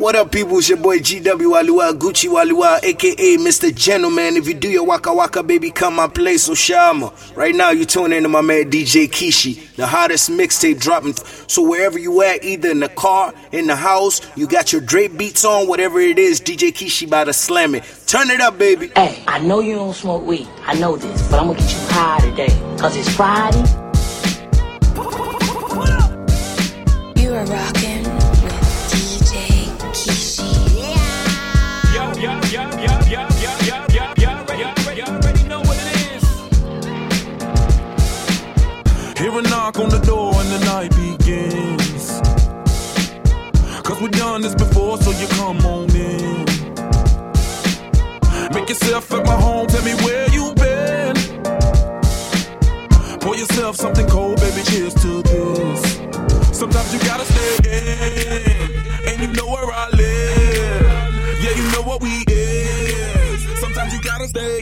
What up, people? It's your boy GW Waliwa, Gucci Waliwa, aka Mr. Gentleman. If you do your waka waka, baby, come my place, so Shama. Right now, you tune in to my man DJ Kishi, the hottest mixtape dropping. So wherever you at, either in the car, in the house, you got your Drake beats on, whatever it is, DJ Kishi about to slam it. Turn it up, baby. Hey, I know you don't smoke weed. I know this, but I'm gonna get you high today. Cause it's Friday. You are rocking a knock on the door and the night begins. Cause we've done this before, so you come on in. Make yourself at my home, tell me where you've been. Pour yourself something cold, baby, cheers to this. Sometimes you gotta stay in, and you know where I live. Yeah, you know what we is. Sometimes you gotta stay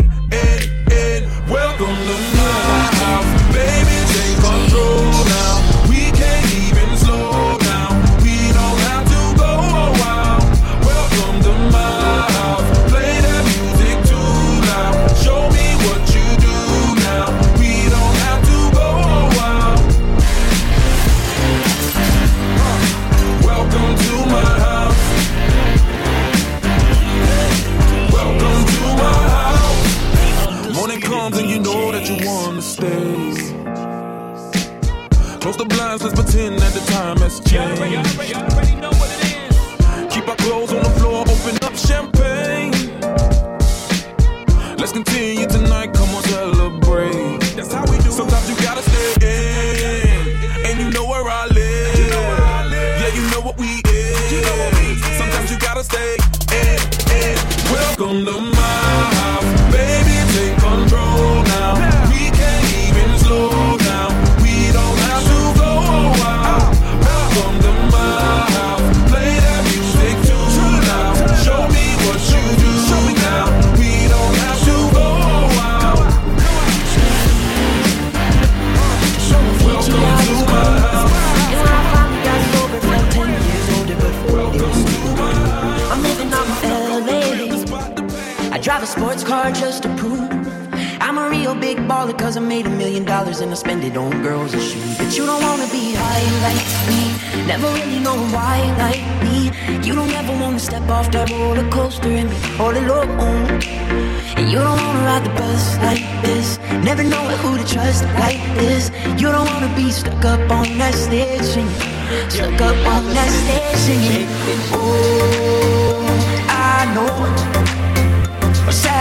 car just to prove I'm a real big baller cause I made a million dollars and I spend it on girls and shoes. But you don't wanna be high like me, never really know why like me. You don't ever wanna step off that roller coaster and be all alone. And you don't wanna ride the bus like this, never know who to trust like this. You don't wanna be stuck up on that stage singing, stuck up on that stage singing. Oh, I know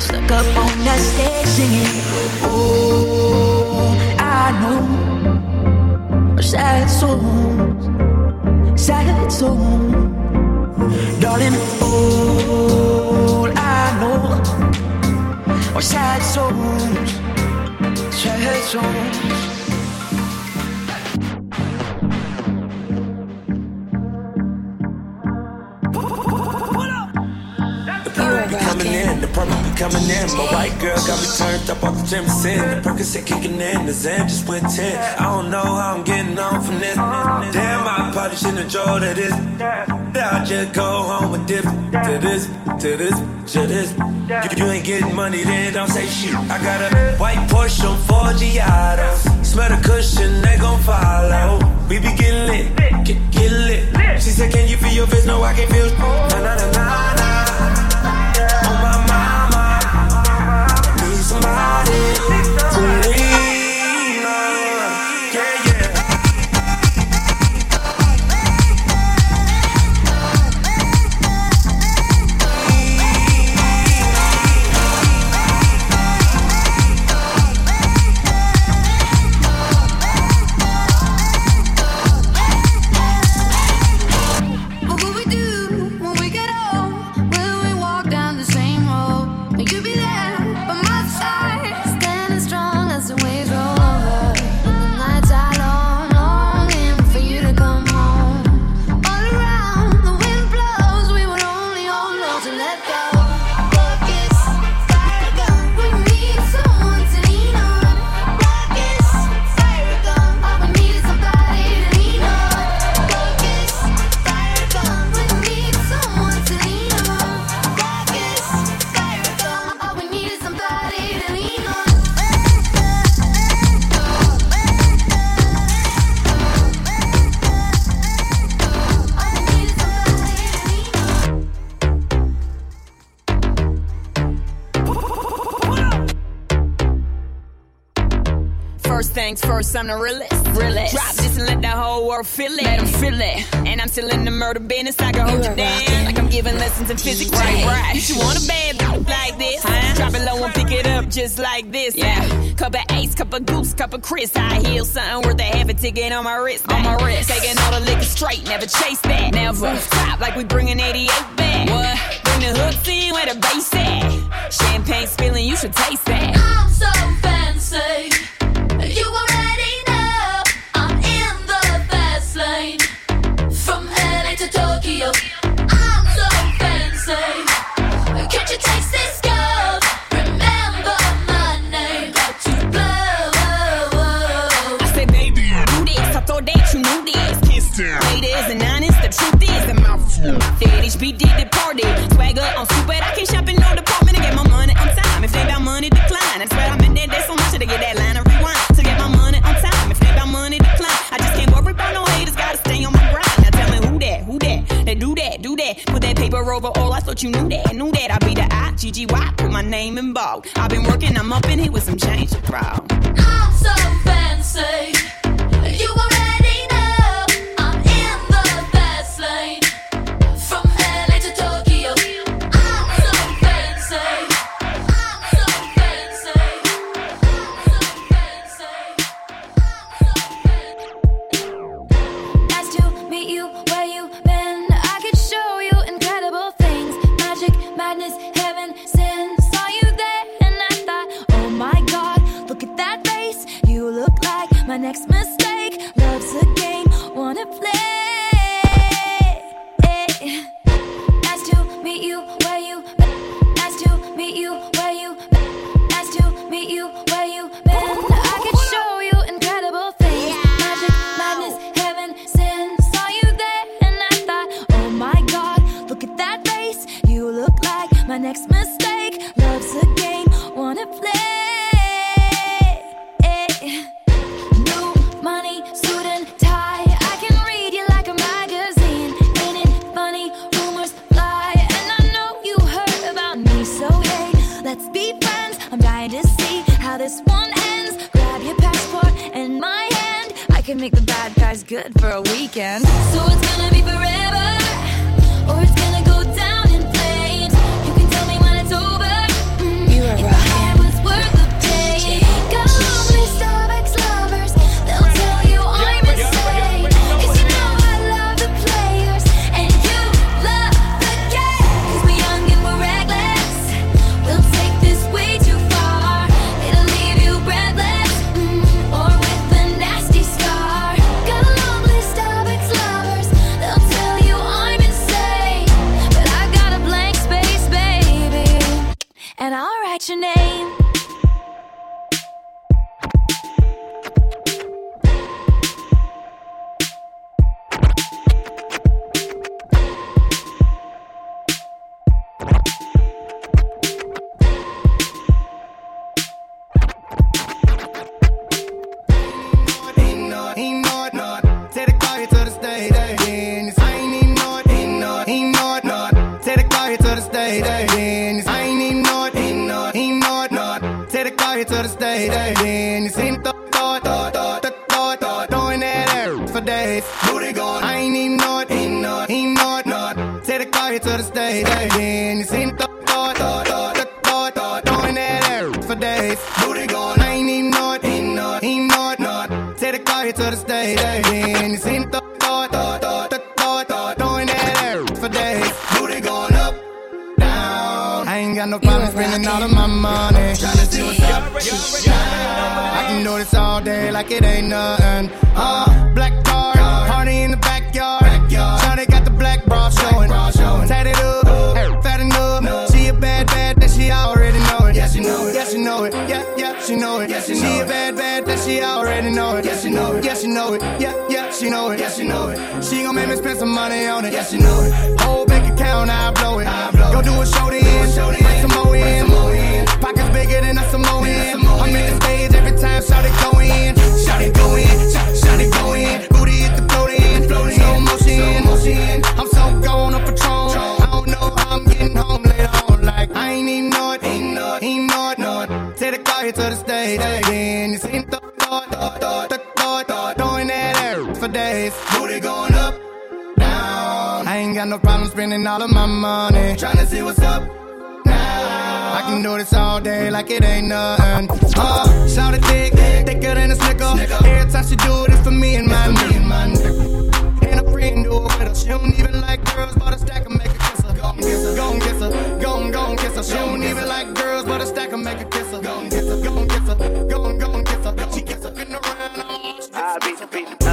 stuck up on that stage singing. Oh, I know sad soul, sad soul, darling. All I know are sad souls, sad souls. Coming in. My white girl got me turned up off the gym sin. The Percocet kicking in, the Zen just went 10. I don't know how I'm getting on from this. Damn, I probably shouldn't enjoy to this. I'll just go home and dip to this, to this, to this. You, you ain't getting money, then don't say shit. I got a white Porsche on four Giados. Smell the cushion, they gon' follow. We be getting lit, get, get lit. She said, Can you feel your face? No, I can't feel. Na na na na na. Things first, I'm the realest. realest. Drop this and let the whole world feel it. Let 'em feel it. And I'm still in the murder business. I can hold you down. Like I'm giving lessons in physics. Right, right. You should want a bad like this. Huh? Drop it low and pick it up just like this. Yeah. Cup of ace, cup of goose, cup of Chris. I heal something worth a half a ticket on my wrist. On my wrist. Taking all the liquor straight, never chase that. Never. Top like we bringing 88 back. What? Bring the hooks in where the bass at. Champagne spilling, you should taste that. I'm so fancy. That over all. I thought you knew that, knew that. I be the I, G G Y. Put my name in bold. I've been working, I'm up in here with some change proud. I'm so fancy. The here to the state, eh? Then it's ain't th- thought, thought, thought, thought, thought, throwing that air for days. Booty gone. I ain't even know it, ain't no, ain't no, no. Take the car here to the state, eh? Then ain't th- thought, thought, thought, thought, thought, throwing that air for days. Booty going up, down. I ain't got no problem spending all of my money. Tryna see what's up. I can do this all day like it ain't nothing. Yeah, yeah, she know it. Yeah, she know it. She gon' make me spend some money on it. Yeah, she know it. Whole bank account, I blow it. Go do a show to. Bring some more in. Pockets bigger than a Samoan. I'm in the stage every time, shout it go in. Shout it go in. Shout, it go in. Booty hit the float in. Slow motion. I'm so gone on Patron. I don't know how I'm getting home later on. Like, I ain't even know it. Ain't know it. Ain't know it. Take the car here to the stage. Then you seen days. Booty going up, down. I ain't got no problem spending all of my money. Tryna see what's up. Now. I can do this all day like it ain't nothing. Uh, shout it thick, thicker than a snicker. Every time she do this for me and and my nigga. And a friend do it with her. She don't even like girls, but a stack and make her kiss her. Go and kiss her, go and kiss her, go and go and kiss her. She don't even like girls, but a stack and make her kiss her. Go and kiss her, go and kiss her, go and go and kiss her. She up in the round, I'm all I beat the beat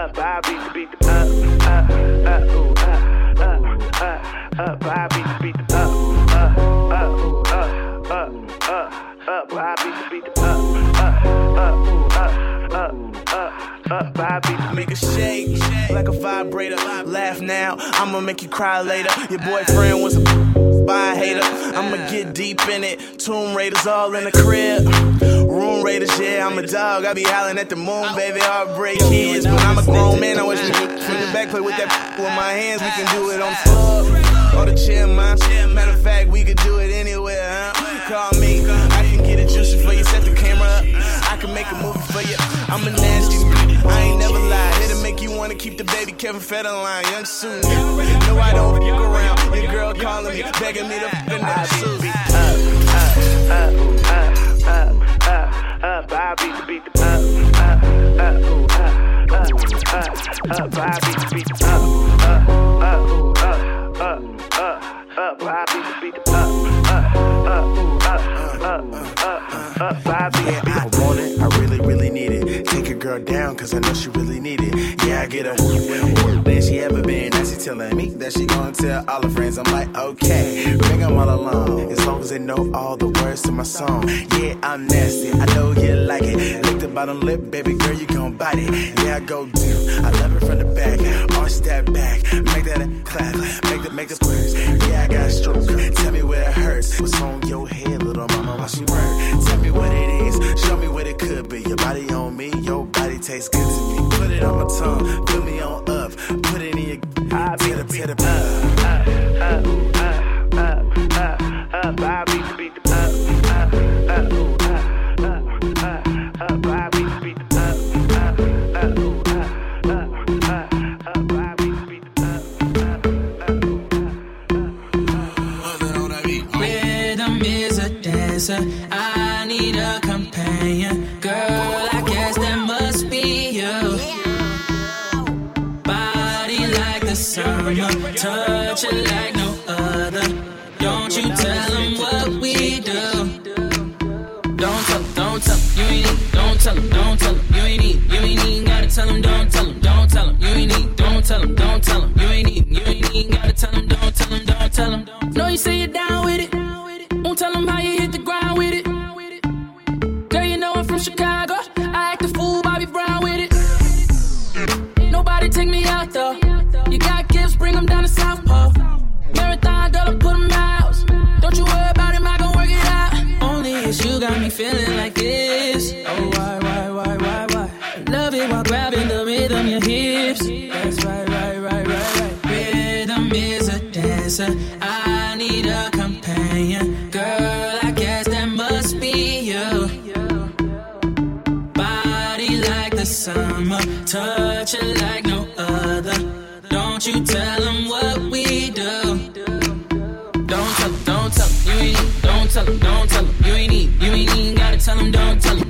up. I beat the beat the up, up, up, ooh, up, up, up, up. I beat the beat the up, up, up, ooh, up, up, up, up. I beat the beat the up, up, up, ooh, up, up, up, up. I Make a shake like a vibrator. Laugh now, I'ma make you cry later. Your boyfriend was a by hater. I'ma get deep in it. Tomb Raiders all in the crib. Room Raiders, yeah, I'm a dog. I be howling at the moon, baby. Heartbreak kids, but I'm a grown man. I wish we could from the back play with that with my hands. We can do it on the floor or the chair, man. Matter of fact, we Kevin Federline, young soon. No, I don't fuck around. Your girl calling me, begging me to f in that suit. up, up, up, up, up, up. I beat the beat up, up, up, up, up, up, up. I beat the beat up, up, up, up, up, up, up. I beat the beat up, up, up, ooh, up, up, up, up. The beat I want it, I really, really need it. Take a girl down, cause I know she really need it. Yeah, I get her. Where she ever been? Now she telling me that she gonna tell all her friends. I'm like, okay, bring them all along. As long as they know all the words to my song. Yeah, I'm nasty, I know you like it. Lick the bottom lip, baby girl, you gon' bite it. Yeah, I go down, I love it from the back. Arch that back, make that a clap. Make the, make the squares. Yeah, I got a. Tell me where it hurts. What's on your head, little mama, work? Tell me what it is, show me what it could be. Your body on me, your body tastes good to me. Put it on my tongue, fill me on up. Put it in your tip, tip, up, up, Like no other, don't you tell we do. Don't tell. Don't tell. You ain't. Don't tell 'em, don't tell while grabbing the rhythm, your hips. That's right, right, right, right, right. Rhythm is a dancer. I need a companion. Girl, I guess that must be you. Body like the summer, touch it like no other. Don't you tell them what we do. Don't tell don't tell you ain't don't tell don't tell you ain't you ain't even gotta tell 'em, don't tell 'em,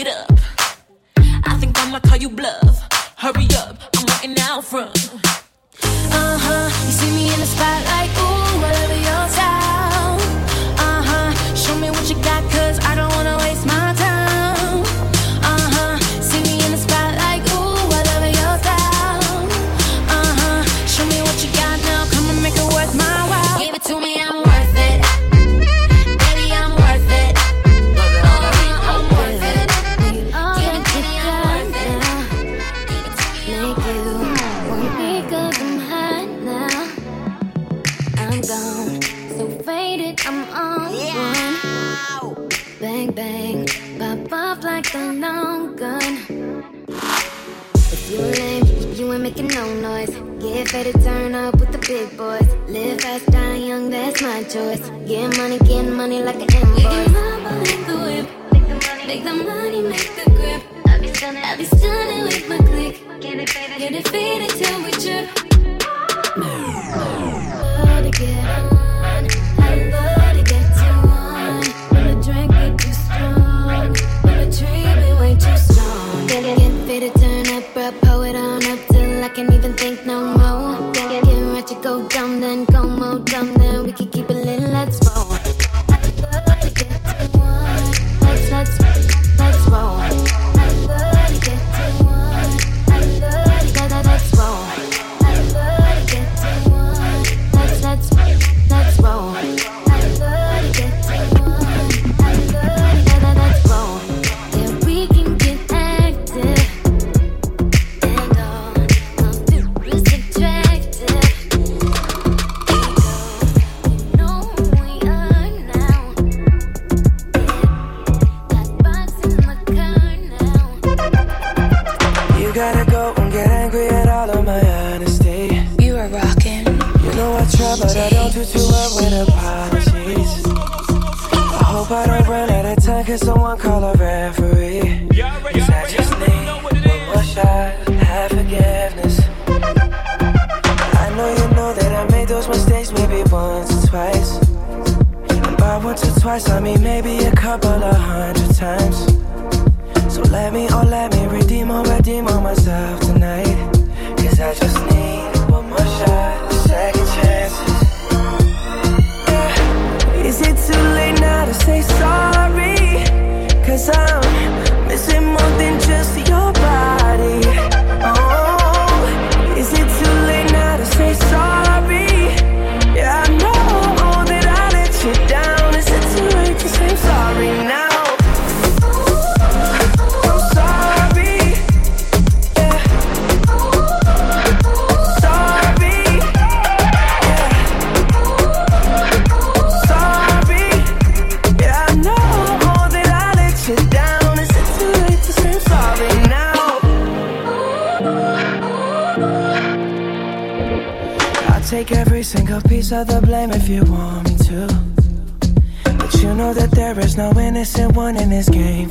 it up. I think I'ma call you bluff. Hurry up, I'm waiting out front. Uh huh, you see me in the spotlight, ooh, Bang bang, pop off like a long gun. If you lame, you ain't making no noise. Get ready to turn up with the big boys. Live fast, die young, that's my choice. Get money, get money like an invoice. We can rumble in the whip. Make the money, make the grip. I be stunning, I be stunning with my click. Get it faded, get it faded till we trip. Go dumb, then go more dumb, then of the blame if you want me to. But you know that there is no innocent one in this game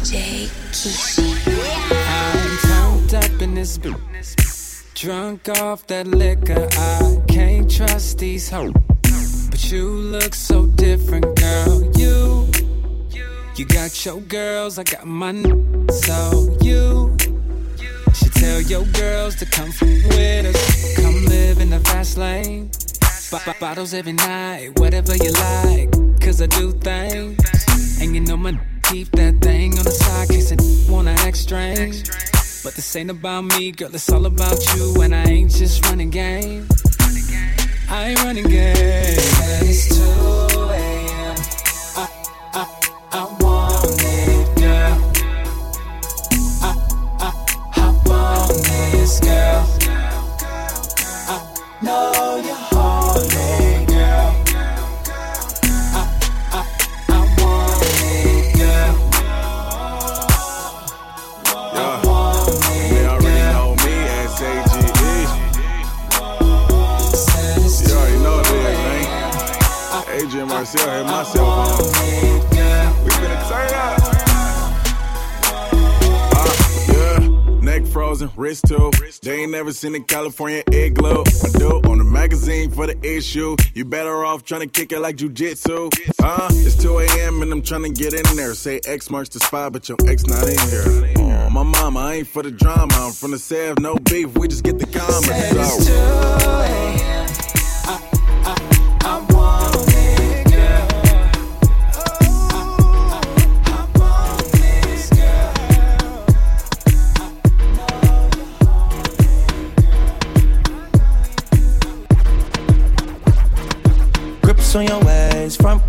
DJ Kishi. I'm turned up in this bitch. Drunk off that liquor, I can't trust these hoes. But you look so different, girl. You, you got your girls, I got my So you should tell your girls to come with us. Come live in the fast lane. B- bottles every night, whatever you like. Cause I do things. And you know my keep that thing on the side, case it wanna act strange. But this ain't about me, girl, it's all about you. And I ain't just running game. I ain't running game. And it's 2 a.m. I, I, I want it, girl. I, I, hop on this, girl. I know you're horny, Adrian Marcel hit my cell. We finna turn up. Yeah. Neck frozen, wrist too. They ain't never seen a California igloo. I do on the magazine for the issue. You better off trying to kick it like jujitsu. Uh, it's 2 a.m. and I'm trying to get in there. Say X marks the spot, but your ex not in here. Oh, my mama, I ain't for the drama. I'm from the Sev, no beef. We just get the comments. So.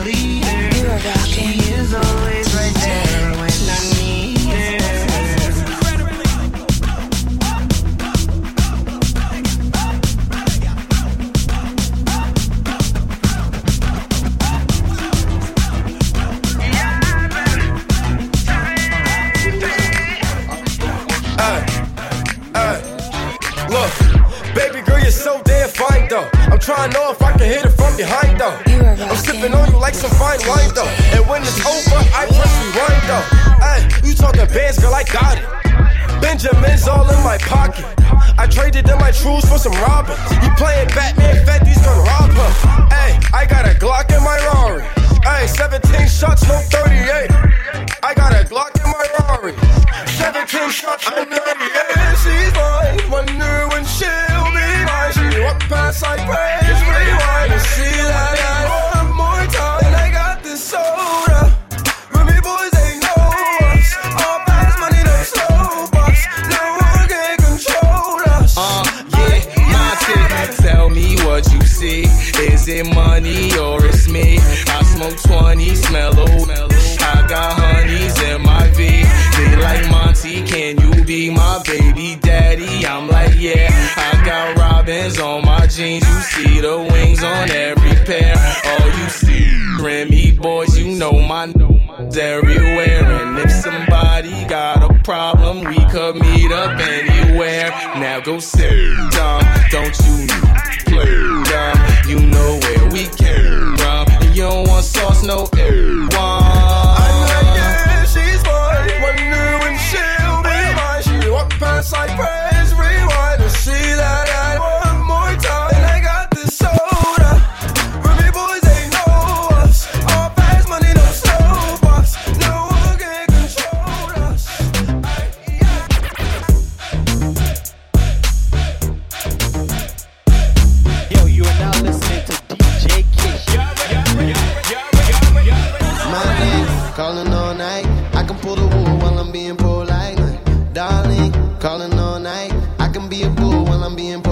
teoría. funny what you see. Is it money or it's me? I smoke 20, smell O. I I got honeys in my V. They like Monty, can you be my baby daddy? I'm like, yeah. I got robins on my jeans. You see the wings on every pair. All you see, Grammy boys, you know my n- everywhere. And if somebody got a problem, we could meet up anywhere. Now go sit down, don't you? played. You know where we came from. And you don't want sauce, no everyone. I know, she'll be mine. She walked past, I. being poor, while I'm being poor.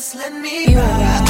Just let me You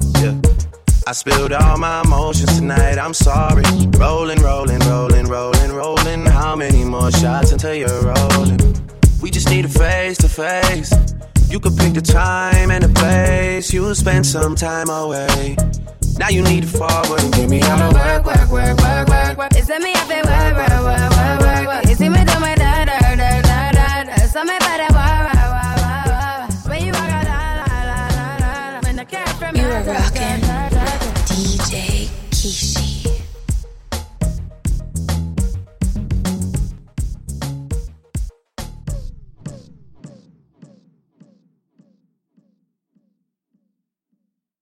I spilled all my emotions tonight, I'm sorry. Rolling, rolling, rolling, rolling, rolling. How many more shots until you're rolling? We just need a face to face. You could pick the time and the place. You'll spend some time away. Now you need to forward and give me all the work, work, work, work, work, work. Is that me? I've been work, work, work, work, work, work. Is it me? Do